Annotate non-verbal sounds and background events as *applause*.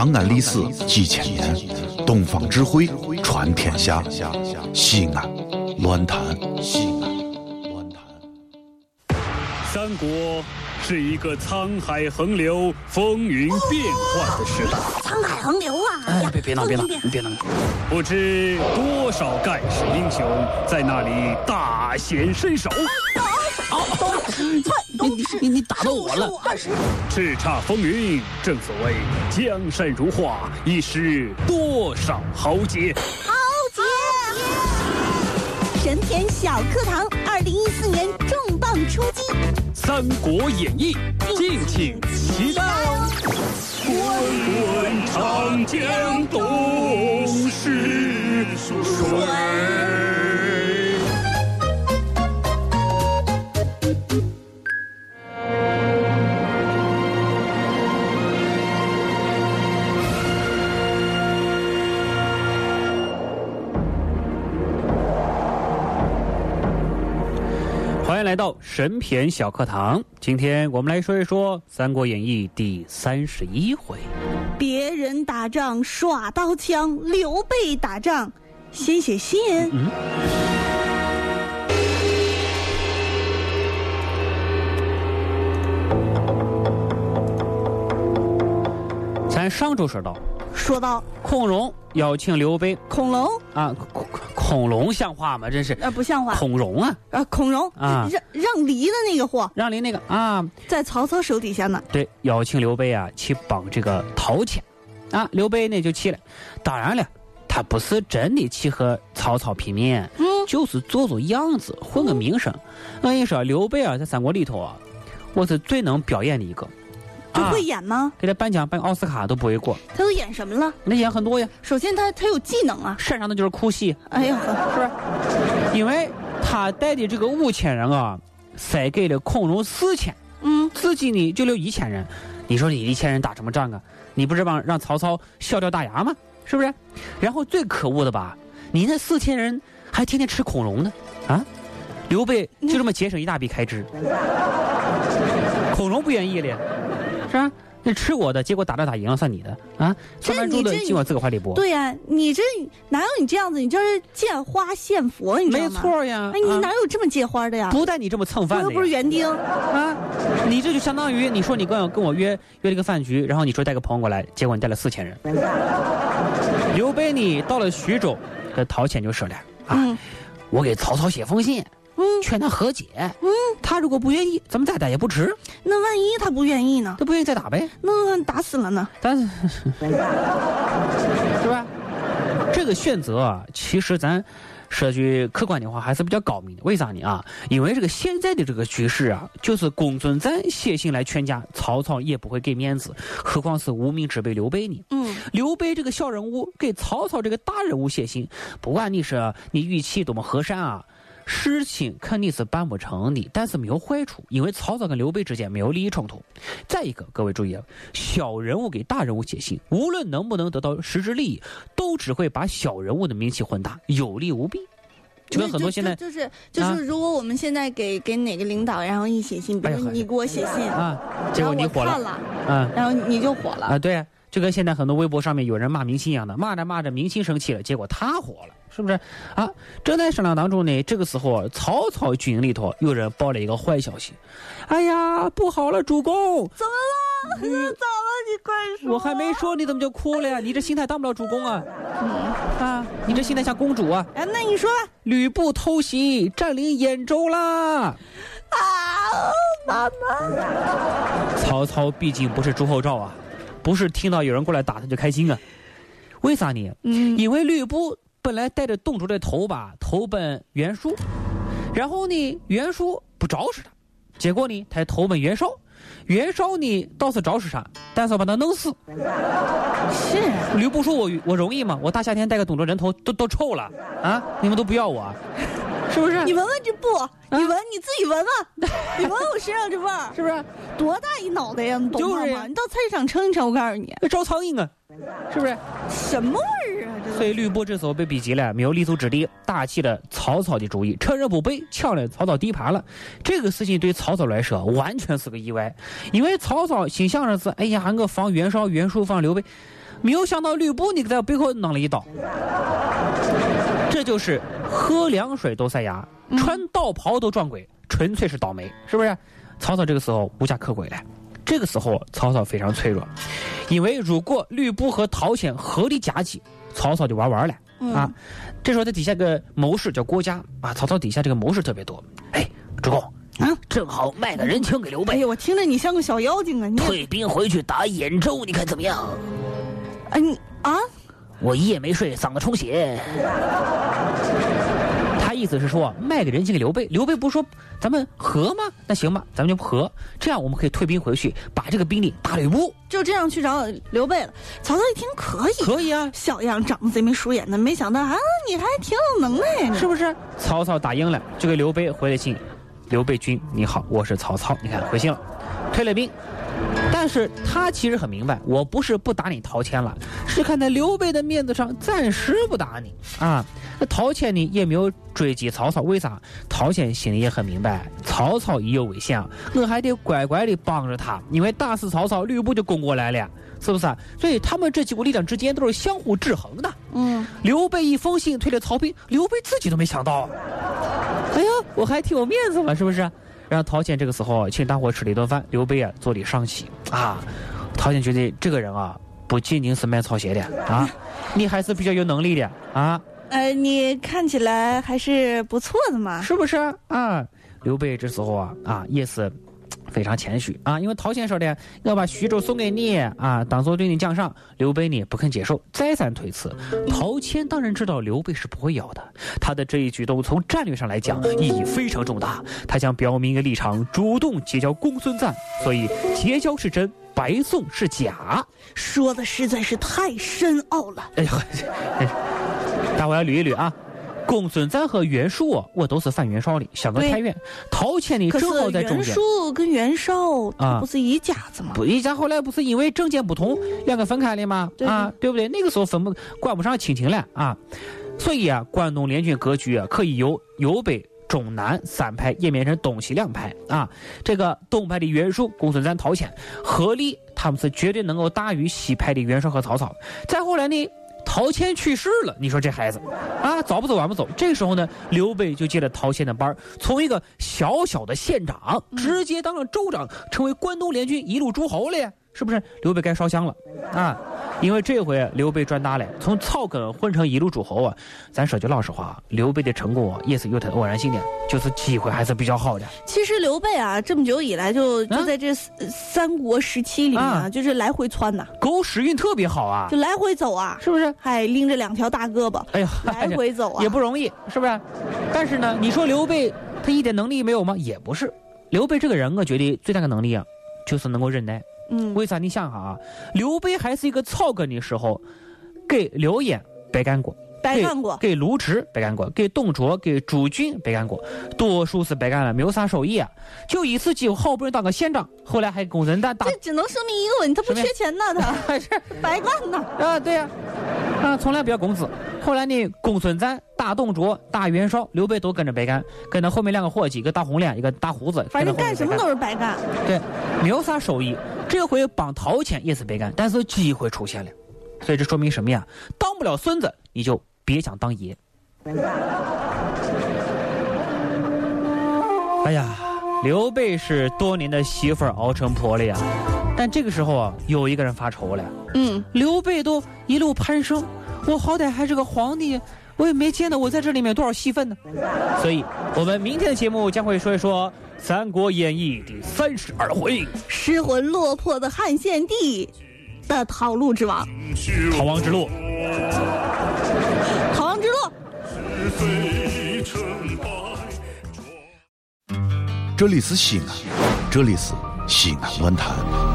长安历史几千年，东方智慧传天下。西安，乱谈西安，乱谈。三国是一个沧海横流、风云变幻的时代。沧海横流啊！哎，别别闹，别闹，别闹！不知多少盖世英雄在那里大显身手。你你你你打到我了！叱咤风云，正所谓江山如画，一时多少豪杰。豪杰！神田小课堂，二零一四年重磅出击，《三国演义》，敬请期待哦！滚滚长江东逝水。来到神篇小课堂。今天我们来说一说《三国演义》第三十一回。别人打仗耍刀枪，刘备打仗先写信。嗯。咱上周说到。说到孔融邀请刘备，孔融啊，孔孔融像话吗？真是啊，不像话。孔融啊，啊，孔融啊，让让梨的那个货，让梨那个啊，在曹操手底下呢。对，邀请刘备啊去帮这个陶谦，啊，刘备呢就去了。当然了，他不是真的去和曹操拼命，嗯，就是做做样子，混个名声。我跟你说，刘备啊，在三国里头啊，我是最能表演的一个。就会演吗？给他颁奖颁奥斯卡都不为过。他都演什么了？那演很多呀。首先他他有技能啊，擅长的就是哭戏。哎呀，是不是？因为他带的这个五千人啊，塞给了孔融四千，嗯，自己呢就留一千人。你说你一千人打什么仗啊？你不是让让曹操笑掉大牙吗？是不是？然后最可恶的吧，你那四千人还天天吃孔融呢，啊？刘备就这么节省一大笔开支，孔融不愿意了。那吃我的，结果打仗打赢了算你的啊！上班住的进我自个怀里播。对呀，你这哪有你这样子？你就是见花献佛，你知道吗？没错呀。哎，你哪有这么借花的呀？不带你这么蹭饭的。我又不是园丁啊！你这就相当于你说你跟跟我约约了个饭局，然后你说带个朋友过来，结果你带了四千人。刘备你，到了徐州，跟陶潜就说了啊，我给曹操写封信。劝他和解。嗯，他如果不愿意，咱们再打也不迟。那万一他不愿意呢？他不愿意再打呗。那打死了呢？但是，*laughs* 是吧？这个选择啊，其实咱说句客观的话，还是比较高明的。为啥呢？啊，因为这个现在的这个局势啊，就是公孙瓒写信来劝架，曹操也不会给面子，何况是无名之辈刘备呢？嗯，刘备这个小人物给曹操这个大人物写信，不管你是你语气多么和善啊。事情肯定是办不成的，但是没有坏处，因为曹操跟刘备之间没有利益冲突。再一个，各位注意，小人物给大人物写信，无论能不能得到实质利益，都只会把小人物的名气混大，有利无弊。就跟很多现在就是就是，如果我们现在给给哪个领导，然后一写信，比如你给我写信啊，结果你火了，嗯，然后你就火了啊，对，就跟现在很多微博上面有人骂明星一样的，骂着骂着明星生气了，结果他火了。是不是啊？正在商量当中呢。这个时候，曹操军营里头有人报了一个坏消息。哎呀，不好了，主公！怎么了？*laughs* 怎么了？你快说！我还没说，你怎么就哭了呀？你这心态当不了主公啊！啊，你这心态像公主啊！哎，那你说，吕布偷袭占领兖州啦！啊，妈妈！*laughs* 曹操毕竟不是朱厚照啊，不是听到有人过来打他就开心啊？为啥呢？嗯，因为吕布。本来带着董卓的头吧投奔袁术，然后呢袁术不招使他，结果呢他投奔袁绍，袁绍呢倒是招使他，但是要把他弄死。是吕布说我我容易吗？我大夏天带个董卓人头都都臭了啊！你们都不要我，是不是？你闻闻这布，你闻你自己闻闻，*laughs* 你闻我身上这味儿，是不是？多大一脑袋呀？你懂吗？你到菜市场称一称，我告诉你，招苍蝇啊，是不是？什么味儿啊？所以吕布这时候被逼急了，没有立足之地，打起了曹操的主意，趁人不备抢了曹操地盘了。这个事情对曹操来说完全是个意外，因为曹操心想着是：哎呀，我防袁绍、袁术防刘备，没有想到吕布你给在背后弄了一刀，这就是喝凉水都塞牙，穿道袍都撞鬼，纯粹是倒霉，是不是？曹操这个时候无家可归了，这个时候曹操非常脆弱，因为如果吕布和陶谦合力夹击，曹操就玩完了、啊。这时候他底下个谋士叫郭嘉啊，曹操底下这个谋士特别多。哎，主公啊，正好卖个人情给刘备，哎呀，我听着你像个小妖精啊！你退兵回去打兖州，你看怎么样？哎你啊，我一夜没睡，嗓子充血。他意思是说卖个人情给刘备，刘备不是说咱们和吗？那行吧，咱们就和，这样我们可以退兵回去，把这个兵力打吕布。就这样去找刘备了。曹操一听可以，可以啊，小样长得贼眉鼠眼的，没想到啊，你还挺有能耐呢，是不是？曹操打赢了，就给刘备回了信。刘备君你好，我是曹操，你看回信了，退了兵。但是他其实很明白，我不是不打你陶谦了，是看在刘备的面子上，暂时不打你啊。那陶谦呢也没有追击曹操，为啥？陶谦心里也很明白，曹操已有危险，我还得乖乖的帮着他，因为打死曹操，吕布就攻过来了，是不是？所以他们这几股力量之间都是相互制衡的。嗯，刘备一封信推了曹兵，刘备自己都没想到，哎呀，我还挺有面子嘛，是不是？然后陶谦这个时候请大伙吃了一顿饭，刘备啊坐立上席啊。陶谦觉得这个人啊不仅仅是卖草鞋的啊，你还是比较有能力的啊，呃，你看起来还是不错的嘛。是不是啊？刘备这时候啊啊也是非常谦虚啊，因为陶谦说的要把徐州送给你啊，当做对你奖赏。刘备呢不肯接受，再三推辞。陶谦当然知道刘备是不会要的，他的这一举动从战略上来讲意义非常重大，他想表明一个立场，主动结交公孙瓒，所以结交是真，白送是假。说的实在是太深奥了。哎呀，*laughs* 大伙要捋一捋啊。公孙瓒和袁术啊，我都是反袁绍的，相隔太远。陶谦呢，可正好在中间。袁术跟袁绍啊他不是一家子吗？不，一家后来不是因为政见不同，两个分开了吗？啊，对不对？那个时候分不管不上亲情了啊，所以啊，关东联军格局啊，可以由由北、中南三派演变成东西两派啊。这个东派的袁术、公孙瓒、陶谦合力，他们是绝对能够大于西派的袁绍和曹操。再后来呢？陶谦去世了，你说这孩子，啊，早不走晚不走。这个时候呢，刘备就接了陶谦的班儿从一个小小的县长，直接当了州长，成为关东联军一路诸侯了呀，是不是？刘备该烧香了啊！因为这回刘备赚大了，从草根混成一路诸侯啊。咱说句老实话，刘备的成功啊，也是有他的偶然性的，就是机会还是比较好的。其实刘备啊，这么久以来就就啊在这三三国时期里面啊，啊就是来回窜呐、狗屎运特别好啊就，来回走啊，是不是？还拎着两条大胳膊哎呀，来回走啊也。不容易，是不是？但是呢，你说刘备他一点能力没有吗？也不是。刘备这个人，我觉得最大的能力啊，就是能够忍耐。嗯，为啥？你想哈啊，刘备还是一个草根的时候，给刘焉白干过，白干过。给给卢植白干过，给董卓、给朱俊白干过，多数是白干了，没有啥收益啊。就一次机会，好不容易当个县长，后来还公孙瓒打这只能说明一个问题，他不缺钱呐，他还 *laughs* 是白干呐。啊，对呀、啊，从来不要工资。后来呢，公孙瓒打董卓、打袁绍，刘备都跟着白干，跟着后面两个伙计，一个大红脸，一个大胡子，反正干什么都是白干。对，没有啥收益。这回帮陶谦也是白干，但是机会出现了，所以这说明什么呀？当不了孙子，你就别想当爷。哎呀，刘备是多年的媳妇儿熬成婆了呀，但这个时候啊，有一个人发愁了。嗯，刘备都一路攀升，我好歹还是个皇帝，我也没见到我在这里面多少戏份呢。所以，我们明天的节目将会说一说《三国演义》第三十二回失魂落魄的汉献帝的逃路之王，逃亡之路。逃亡之路。这里是西安，这里是西安论坛。